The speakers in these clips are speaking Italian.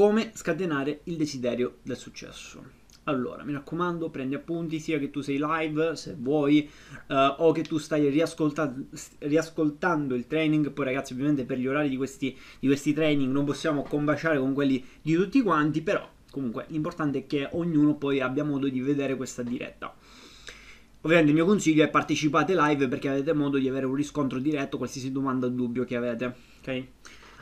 Come scatenare il desiderio del successo? Allora, mi raccomando, prendi appunti sia che tu sei live, se vuoi, uh, o che tu stai riascoltando, riascoltando, il training. Poi, ragazzi, ovviamente per gli orari di questi, di questi training non possiamo combaciare con quelli di tutti quanti, però comunque l'importante è che ognuno poi abbia modo di vedere questa diretta. Ovviamente il mio consiglio è partecipate live perché avete modo di avere un riscontro diretto qualsiasi domanda o dubbio che avete, ok?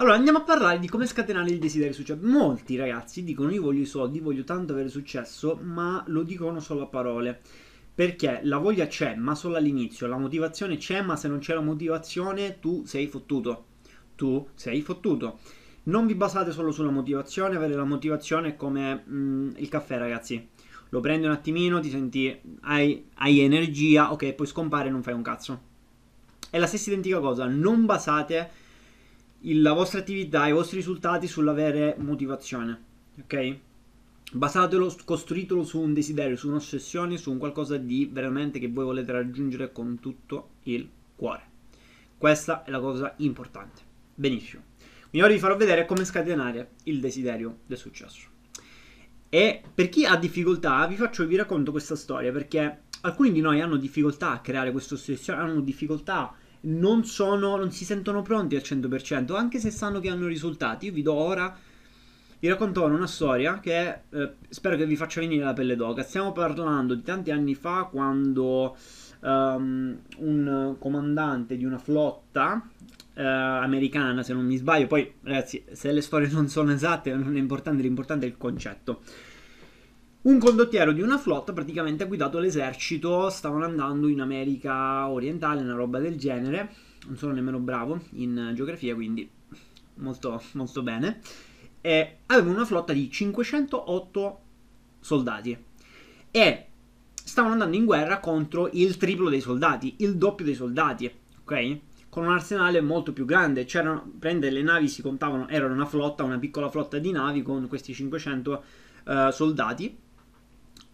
Allora, andiamo a parlare di come scatenare il desiderio successo. Molti ragazzi dicono io voglio i soldi, voglio tanto avere successo, ma lo dicono solo a parole. Perché la voglia c'è, ma solo all'inizio. La motivazione c'è, ma se non c'è la motivazione, tu sei fottuto. Tu sei fottuto. Non vi basate solo sulla motivazione, avere la motivazione è come mm, il caffè, ragazzi. Lo prendi un attimino, ti senti, hai, hai energia, ok, poi scompare e non fai un cazzo. È la stessa identica cosa, non basate la vostra attività, i vostri risultati sull'avere motivazione, ok? Basatelo, costruitelo su un desiderio, su un'ossessione, su un qualcosa di veramente che voi volete raggiungere con tutto il cuore. Questa è la cosa importante. Benissimo. Quindi ora vi farò vedere come scatenare il desiderio del successo. E per chi ha difficoltà, vi faccio vi racconto questa storia perché alcuni di noi hanno difficoltà a creare questa ossessione, hanno difficoltà non, sono, non si sentono pronti al 100%, anche se sanno che hanno risultati. Io vi do ora, vi racconto una storia che eh, spero che vi faccia venire la pelle d'oca. Stiamo parlando di tanti anni fa quando um, un comandante di una flotta uh, americana, se non mi sbaglio, poi ragazzi, se le storie non sono esatte non è importante, l'importante è il concetto un condottiero di una flotta praticamente ha guidato l'esercito, stavano andando in America orientale, una roba del genere, non sono nemmeno bravo in geografia, quindi molto, molto bene, e aveva una flotta di 508 soldati. E stavano andando in guerra contro il triplo dei soldati, il doppio dei soldati, ok? Con un arsenale molto più grande, c'erano, prende le navi si contavano, erano una flotta, una piccola flotta di navi con questi 500 uh, eh, soldati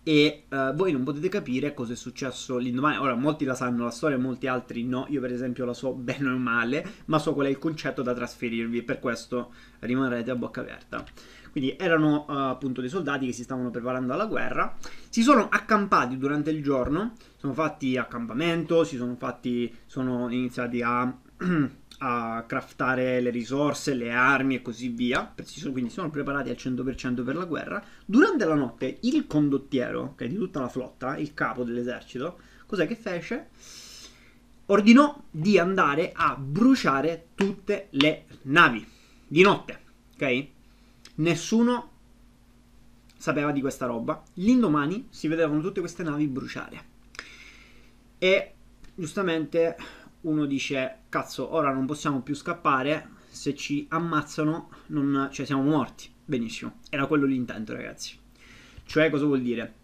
e uh, voi non potete capire cosa è successo l'indomani. Ora, molti la sanno la storia, molti altri no. Io, per esempio, la so bene o male, ma so qual è il concetto da trasferirvi. Per questo rimarrete a bocca aperta. Quindi erano uh, appunto dei soldati che si stavano preparando alla guerra. Si sono accampati durante il giorno, sono fatti accampamento, si sono fatti, sono iniziati a a craftare le risorse, le armi e così via, quindi sono preparati al 100% per la guerra. Durante la notte il condottiero, che è di tutta la flotta, il capo dell'esercito, cos'è che fece? Ordinò di andare a bruciare tutte le navi di notte, ok? Nessuno sapeva di questa roba. L'indomani si vedevano tutte queste navi bruciare. E giustamente uno dice cazzo ora non possiamo più scappare se ci ammazzano non, cioè siamo morti. Benissimo era quello l'intento ragazzi. Cioè cosa vuol dire?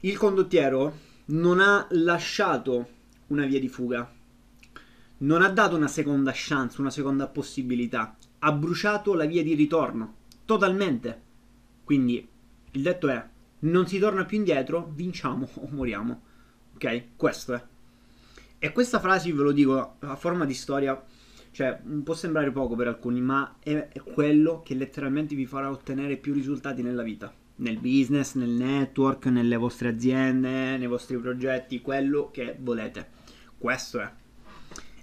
Il condottiero non ha lasciato una via di fuga. Non ha dato una seconda chance una seconda possibilità. Ha bruciato la via di ritorno totalmente. Quindi il detto è non si torna più indietro vinciamo o moriamo. Ok? Questo è e questa frase ve lo dico a forma di storia, cioè può sembrare poco per alcuni, ma è, quello che letteralmente vi farà ottenere più risultati nella vita nel business, nel network, nelle vostre aziende, nei vostri progetti, quello che volete. Questo è.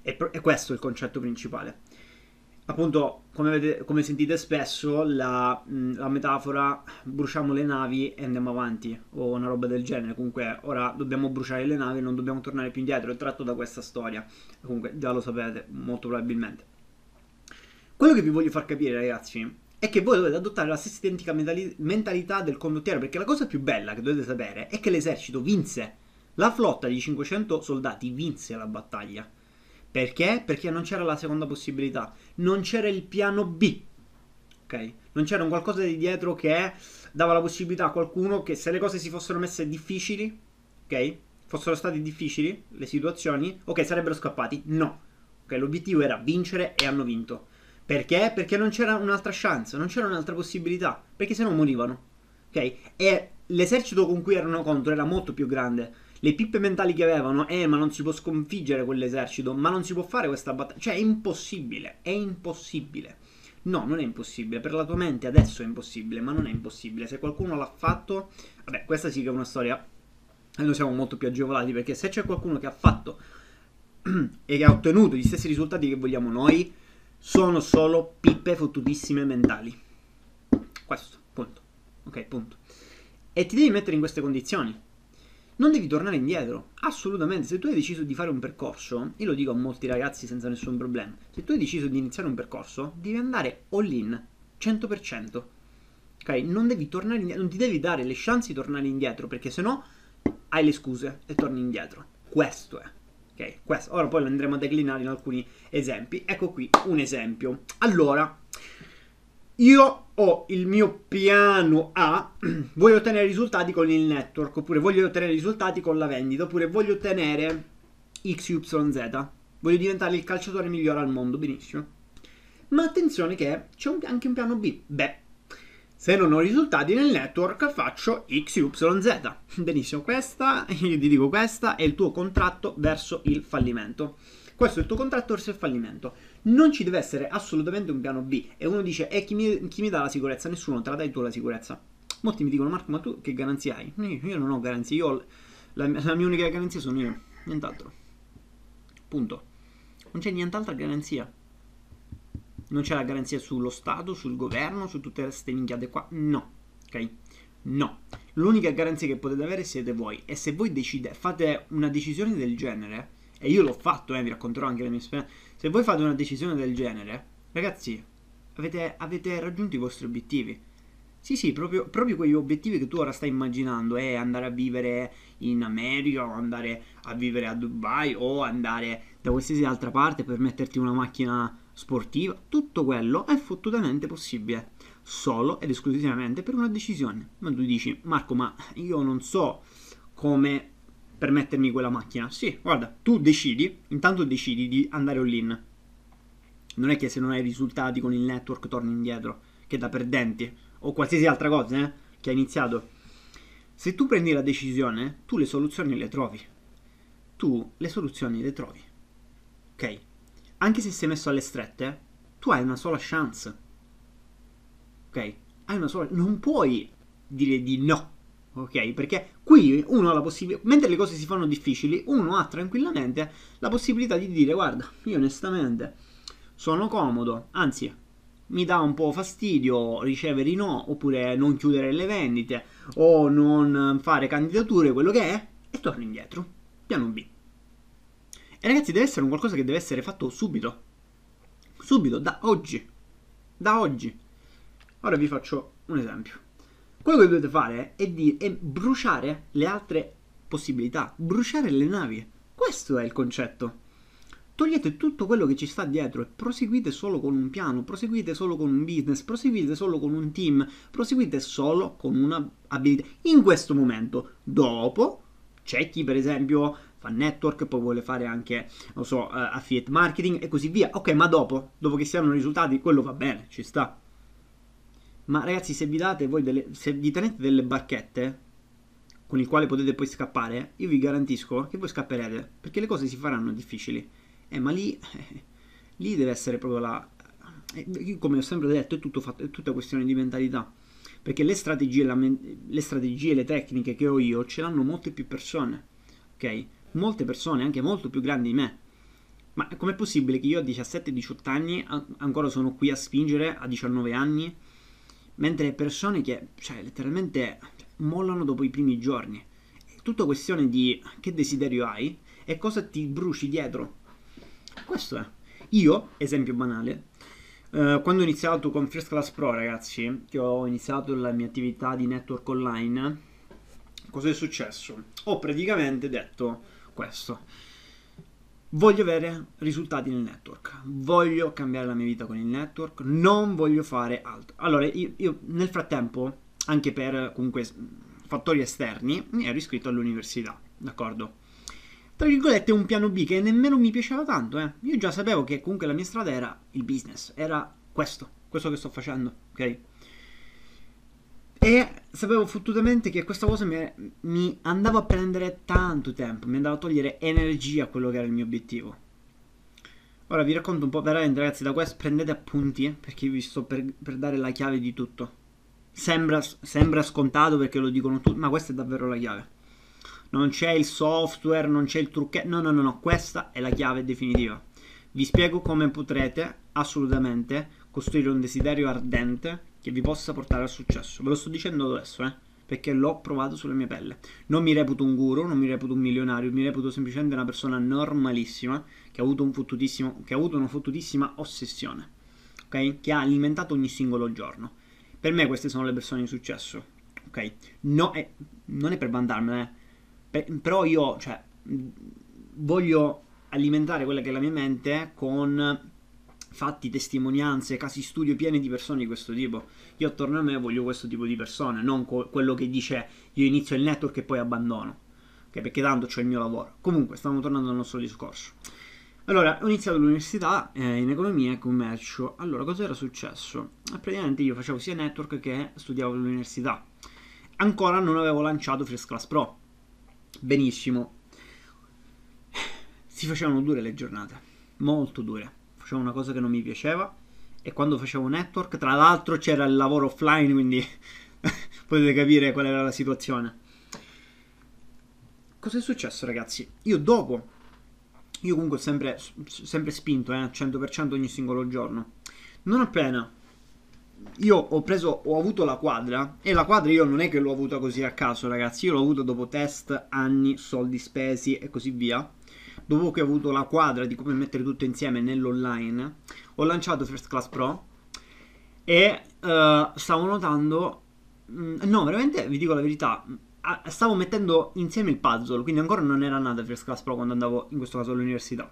E questo è il concetto principale appunto, come, vedete, come sentite spesso, la, la, metafora bruciamo le navi e andiamo avanti, o una roba del genere. Comunque, ora dobbiamo bruciare le navi non dobbiamo tornare più indietro. È tratto da questa storia. Comunque, già lo sapete, molto probabilmente. Quello che vi voglio far capire, ragazzi, è che voi dovete adottare la stessa identica mentalità del condottiero. Perché la cosa più bella che dovete sapere è che l'esercito vinse. La flotta di 500 soldati vinse la battaglia perché? Perché non c'era la seconda possibilità, non c'era il piano B. Ok? Non c'era un qualcosa di dietro che dava la possibilità a qualcuno che se le cose si fossero messe difficili, ok? Fossero state difficili le situazioni, ok, sarebbero scappati. No. Ok, l'obiettivo era vincere e hanno vinto. Perché? Perché non c'era un'altra chance, non c'era un'altra possibilità, perché se no morivano. Ok? E l'esercito con cui erano contro era molto più grande le pippe mentali che avevano, eh, ma non si può sconfiggere quell'esercito, ma non si può fare questa battaglia. Cioè, è impossibile, è impossibile. No, non è impossibile. Per la tua mente adesso è impossibile, ma non è impossibile. Se qualcuno l'ha fatto, vabbè, questa sì che è una storia. E noi siamo molto più agevolati perché se c'è qualcuno che ha fatto e che ha ottenuto gli stessi risultati che vogliamo noi, sono solo pippe fottutissime mentali. Questo, punto. Ok, punto. E ti devi mettere in queste condizioni. Non devi tornare indietro, assolutamente. Se tu hai deciso di fare un percorso, io lo dico a molti ragazzi senza nessun problema, se tu hai deciso di iniziare un percorso, devi andare all in, 100%. Ok? Non devi tornare indietro, non ti devi dare le chance di tornare indietro, perché sennò hai le scuse e torni indietro. Questo è. Ok? Questo. Ora poi lo andremo a declinare in alcuni esempi. Ecco qui un esempio. Allora, io ho il mio piano A, voglio ottenere risultati con il network, oppure voglio ottenere risultati con la vendita, oppure voglio ottenere XYZ, voglio diventare il calciatore migliore al mondo, benissimo. Ma attenzione che c'è un, anche un piano B. Beh, se non ho risultati nel network faccio XYZ. Benissimo, questa, io ti dico questa, è il tuo contratto verso il fallimento. Questo è il tuo contratto verso il fallimento non ci deve essere assolutamente un piano B. E uno dice, e chi mi, chi mi dà la sicurezza? Nessuno, te la dai tu la sicurezza. Molti mi dicono, Marco, ma tu che garanzia hai? Io non ho garanzie, io la, la mia unica garanzia sono io, nient'altro. Punto. Non c'è nient'altra garanzia. Non c'è la garanzia sullo Stato, sul governo, su tutte queste minchiate qua. No, ok? No. L'unica garanzia che potete avere siete voi. E se voi decide, fate una decisione del genere, e io l'ho fatto, eh, vi racconterò anche le mie esperienze se voi fate una decisione del genere, ragazzi, avete, avete raggiunto i vostri obiettivi. Sì, sì, proprio, proprio, quegli obiettivi che tu ora stai immaginando, è andare a vivere in America o andare a vivere a Dubai o andare da qualsiasi altra parte per metterti una macchina sportiva, tutto quello è fottutamente possibile, solo ed esclusivamente per una decisione. Ma tu dici, Marco, ma io non so come per mettermi quella macchina. Sì, guarda, tu decidi, intanto decidi di andare all-in. Non è che se non hai risultati con il network torni indietro, che da perdenti, o qualsiasi altra cosa, eh, che hai iniziato. Se tu prendi la decisione, tu le soluzioni le trovi. Tu le soluzioni le trovi. Ok? Anche se sei messo alle strette, tu hai una sola chance. Ok? Hai una sola... Non puoi dire di no ok? Perché qui uno ha la possibilità, mentre le cose si fanno difficili, uno ha tranquillamente la possibilità di dire guarda, io onestamente sono comodo, anzi mi dà un po' fastidio ricevere i no, oppure non chiudere le vendite, o non fare candidature, quello che è, e torno indietro. Piano B. E ragazzi, deve essere un qualcosa che deve essere fatto subito. Subito, da oggi. Da oggi. Ora vi faccio un esempio. Quello che dovete fare è, di, è bruciare le altre possibilità, bruciare le navi. Questo è il concetto. Togliete tutto quello che ci sta dietro e proseguite solo con un piano, proseguite solo con un business, proseguite solo con un team, proseguite solo con una abilità. In questo momento, dopo, c'è chi per esempio fa network, poi vuole fare anche, non so, uh, affiliate marketing e così via. Ok, ma dopo, dopo che si hanno risultati, quello va bene, ci sta. Ma ragazzi, se vi date voi delle, se vi tenete delle barchette con il quale potete poi scappare, io vi garantisco che voi scapperete, perché le cose si faranno difficili. Eh, ma lì, eh, lì deve essere proprio la... Eh, come ho sempre detto, è, fatto, è tutta questione di mentalità. Perché le strategie, la, le strategie, le tecniche che ho io, ce l'hanno molte più persone. Ok? Molte persone, anche molto più grandi di me. Ma com'è possibile che io a 17-18 anni ancora sono qui a spingere a 19 anni? Mentre persone che, cioè, letteralmente mollano dopo i primi giorni. È tutta questione di che desiderio hai e cosa ti bruci dietro. Questo è. Io, esempio banale, eh, quando ho iniziato con First Class Pro, ragazzi, che ho iniziato la mia attività di network online, cosa è successo? Ho praticamente detto questo Voglio avere risultati nel network, voglio cambiare la mia vita con il network, non voglio fare altro. Allora, io, io nel frattempo, anche per comunque fattori esterni, mi ero iscritto all'università, d'accordo? Tra virgolette un piano B che nemmeno mi piaceva tanto, eh. Io già sapevo che comunque la mia strada era il business, era questo, questo che sto facendo, ok? E sapevo fottutamente che questa cosa mi, mi, andava a prendere tanto tempo, mi andava a togliere energia a quello che era il mio obiettivo. Ora vi racconto un po', veramente ragazzi, da questo prendete appunti, eh, perché vi sto per, per, dare la chiave di tutto. Sembra, sembra scontato perché lo dicono tutti, ma questa è davvero la chiave. Non c'è il software, non c'è il trucchetto, no, no, no, no, questa è la chiave definitiva. Vi spiego come potrete assolutamente costruire un desiderio ardente che vi possa portare al successo. Ve lo sto dicendo adesso, eh perché l'ho provato sulla mia pelle. Non mi reputo un guru, non mi reputo un milionario, mi reputo semplicemente una persona normalissima che ha avuto, un che ha avuto una fottutissima ossessione, ok? Che ha alimentato ogni singolo giorno. Per me queste sono le persone di successo, ok? No, eh, non è per vantarmene, eh. però io, cioè, voglio alimentare quella che è la mia mente con fatti, testimonianze, casi studio pieni di persone di questo tipo. Io attorno a me voglio questo tipo di persone, non co- quello che dice io inizio il network e poi abbandono. Okay, perché tanto c'è il mio lavoro. Comunque, stiamo tornando al nostro discorso. Allora, ho iniziato l'università eh, in economia e commercio. Allora, cosa era successo? Eh, praticamente io facevo sia network che studiavo all'università. Ancora non avevo lanciato First Class Pro. Benissimo. Si facevano dure le giornate, molto dure facevo una cosa che non mi piaceva e quando facevo network, tra l'altro c'era il lavoro offline, quindi potete capire qual era la situazione. Cosa è successo ragazzi? Io dopo, io comunque ho sempre, sempre spinto, eh, 100% ogni singolo giorno. Non appena io ho preso, ho avuto la quadra e la quadra io non è che l'ho avuta così a caso ragazzi, io l'ho avuta dopo test, anni, soldi spesi e così via dopo che ho avuto la quadra di come mettere tutto insieme nell'online, ho lanciato First Class Pro e uh, stavo notando, mh, mm, no, veramente vi dico la verità, stavo mettendo insieme il puzzle, quindi ancora non era nata First Class Pro quando andavo in questo caso all'università.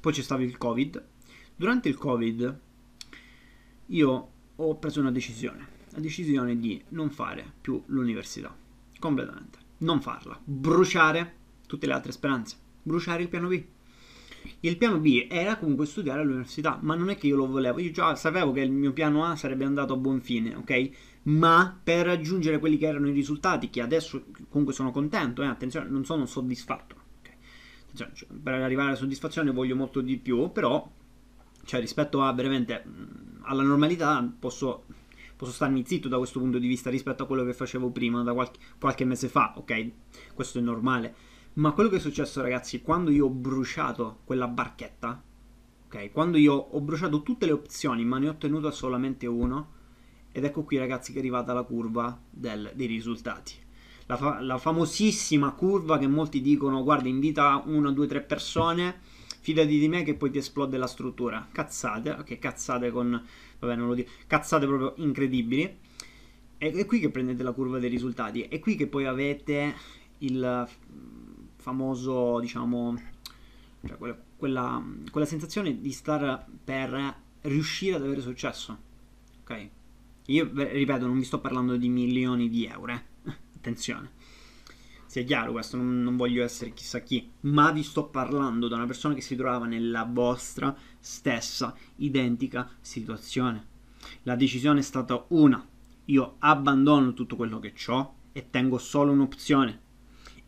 Poi c'è stato il Covid. Durante il Covid io ho preso una decisione, la decisione di non fare più l'università, completamente, non farla, bruciare tutte le altre speranze bruciare il piano B. Il piano B era comunque studiare all'università, ma non è che io lo volevo, io già sapevo che il mio piano A sarebbe andato a buon fine, ok? Ma per raggiungere quelli che erano i risultati, che adesso comunque sono contento, eh, attenzione, non sono soddisfatto, okay? cioè, per arrivare alla soddisfazione voglio molto di più, però, cioè rispetto a veramente alla normalità posso, posso starmi zitto da questo punto di vista rispetto a quello che facevo prima, da qualche, qualche mese fa, ok? Questo è normale ma quello che è successo, ragazzi, quando io ho bruciato quella barchetta, ok? Quando io ho bruciato tutte le opzioni, ma ne ho ottenuto solamente uno, ed ecco qui, ragazzi, che è arrivata la curva del, dei risultati. La, fa- la, famosissima curva che molti dicono, guarda, invita una, due, tre persone, fidati di me che poi ti esplode la struttura. Cazzate, ok, cazzate con... vabbè, non lo dico, cazzate proprio incredibili. E è qui che prendete la curva dei risultati. È qui che poi avete il famoso, diciamo, cioè quella, quella, quella, sensazione di star per riuscire ad avere successo. Ok? Io, ripeto, non vi sto parlando di milioni di euro, eh? attenzione. Sia chiaro questo, non, non voglio essere chissà chi, ma vi sto parlando da una persona che si trovava nella vostra stessa identica situazione. La decisione è stata una, io abbandono tutto quello che ho e tengo solo un'opzione,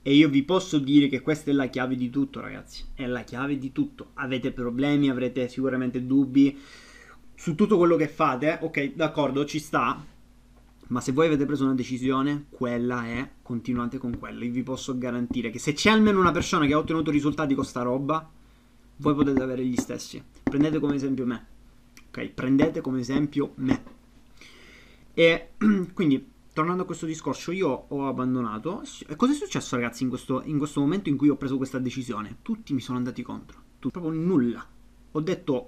e io vi posso dire che questa è la chiave di tutto, ragazzi. È la chiave di tutto. Avete problemi, avrete sicuramente dubbi su tutto quello che fate. Ok, d'accordo, ci sta. Ma se voi avete preso una decisione, quella è, continuate con quella. Io vi posso garantire che se c'è almeno una persona che ha ottenuto risultati con sta roba, voi potete avere gli stessi. Prendete come esempio me. Ok, prendete come esempio me. E quindi tornando a questo discorso, io ho abbandonato. Cosa è successo, ragazzi, in questo, in questo, momento in cui ho preso questa decisione? Tutti mi sono andati contro. Tutti, proprio nulla. Ho detto.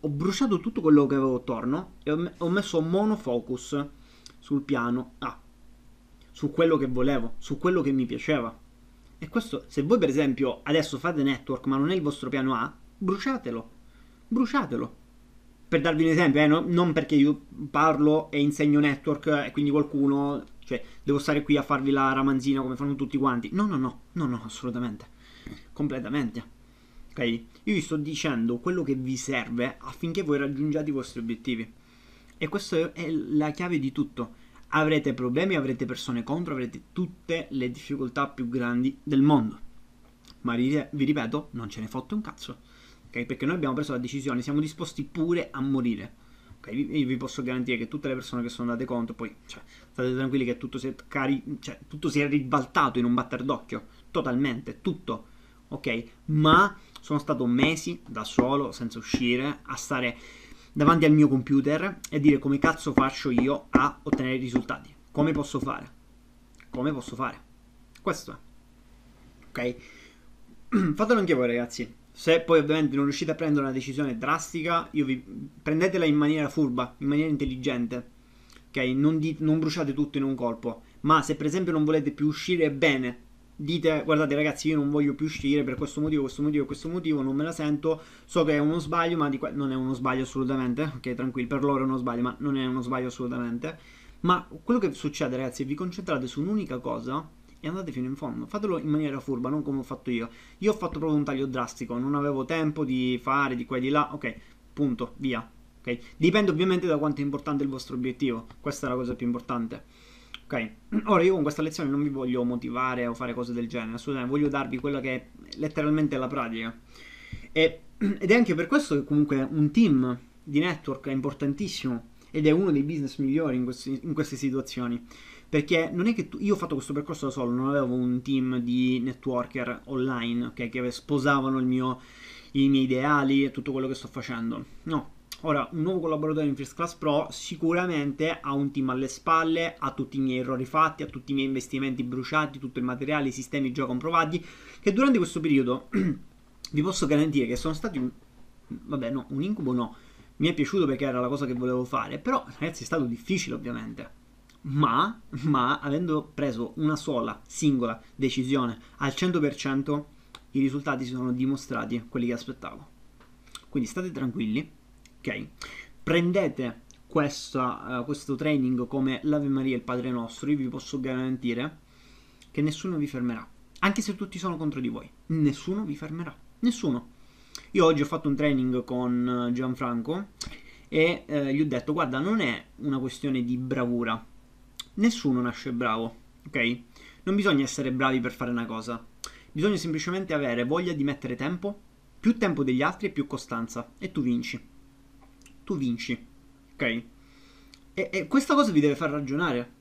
Ho bruciato tutto quello che avevo attorno e ho messo monofocus sul piano A. Su quello che volevo, su quello che mi piaceva. E questo, se voi per esempio adesso fate network ma non è il vostro piano A, bruciatelo. Bruciatelo per darvi un esempio, eh, no, non perché io parlo e insegno network e quindi qualcuno, cioè, devo stare qui a farvi la ramanzina come fanno tutti quanti. No, no, no, no, no, assolutamente. Completamente. Ok? Io vi sto dicendo quello che vi serve affinché voi raggiungiate i vostri obiettivi. E questa è la chiave di tutto. Avrete problemi, avrete persone contro, avrete tutte le difficoltà più grandi del mondo. Ma vi ripeto, non ce ne fotte un cazzo ok? Perché noi abbiamo preso la decisione, siamo disposti pure a morire. Ok, io vi posso garantire che tutte le persone che sono andate contro, poi cioè, state tranquilli che tutto si, è cari- cioè, tutto si è ribaltato in un batter d'occhio, totalmente, tutto, ok? Ma sono stato mesi da solo, senza uscire, a stare davanti al mio computer e dire come cazzo faccio io a ottenere i risultati. Come posso fare? Come posso fare? Questo è. Ok? Fatelo anche voi ragazzi. Se poi ovviamente non riuscite a prendere una decisione drastica, vi... prendetela in maniera furba, in maniera intelligente. Ok? Non, di... non bruciate tutto in un colpo. Ma se per esempio non volete più uscire bene dite guardate ragazzi io non voglio più uscire per questo motivo, questo motivo, questo motivo, non me la sento, so che è uno sbaglio, ma que- non è uno sbaglio assolutamente, ok tranquilli, per loro è uno sbaglio, ma non è uno sbaglio assolutamente, ma quello che succede ragazzi vi concentrate su un'unica cosa e andate fino in fondo, fatelo in maniera furba, non come ho fatto io, io ho fatto proprio un taglio drastico, non avevo tempo di fare di qua e di là, ok, punto, via, ok, dipende ovviamente da quanto è importante il vostro obiettivo, questa è la cosa più importante. Ok, ora io con questa lezione non vi voglio motivare o fare cose del genere, assolutamente, voglio darvi quella che è letteralmente la pratica. E, ed è anche per questo che comunque un team di network è importantissimo ed è uno dei business migliori in, questi, in queste situazioni. Perché non è che tu, io ho fatto questo percorso da solo, non avevo un team di networker online okay, che sposavano mio, i miei ideali e tutto quello che sto facendo. No, Ora, un nuovo collaboratore in First Class Pro sicuramente ha un team alle spalle, ha tutti i miei errori fatti, ha tutti i miei investimenti bruciati, tutto il materiale, i sistemi già comprovati, che durante questo periodo vi posso garantire che sono stati un... vabbè no, un incubo no, mi è piaciuto perché era la cosa che volevo fare, però ragazzi è stato difficile ovviamente. Ma, ma avendo preso una sola, singola decisione al 100%, i risultati si sono dimostrati quelli che aspettavo. Quindi state tranquilli, Ok? Prendete questa, uh, questo training come l'Ave Maria e il Padre Nostro, io vi posso garantire che nessuno vi fermerà. Anche se tutti sono contro di voi, nessuno vi fermerà. Nessuno. Io oggi ho fatto un training con Gianfranco e eh, gli ho detto guarda non è una questione di bravura nessuno nasce bravo ok non bisogna essere bravi per fare una cosa bisogna semplicemente avere voglia di mettere tempo più tempo degli altri e più costanza e tu vinci tu vinci. Ok? E, e questa cosa vi deve far ragionare.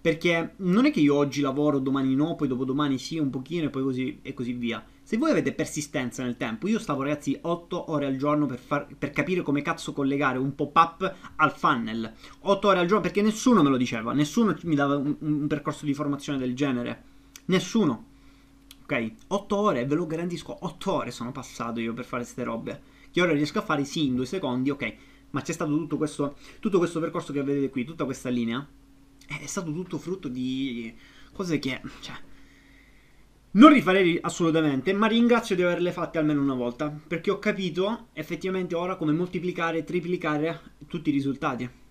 Perché non è che io oggi lavoro, domani no, poi dopodomani sì, un pochino e poi così e così via. Se voi avete persistenza nel tempo, io stavo ragazzi 8 ore al giorno per, far, per capire come cazzo collegare un pop-up al funnel. 8 ore al giorno perché nessuno me lo diceva, nessuno mi dava un, un percorso di formazione del genere. Nessuno. Ok? 8 ore, ve lo garantisco, 8 ore sono passato io per fare queste robe. Che ora riesco a fare sì in due secondi, ok ma c'è stato tutto questo, tutto questo percorso che vedete qui, tutta questa linea, è stato tutto frutto di cose che, cioè, non rifarei assolutamente, ma ringrazio di averle fatte almeno una volta, perché ho capito effettivamente ora come moltiplicare e triplicare tutti i risultati.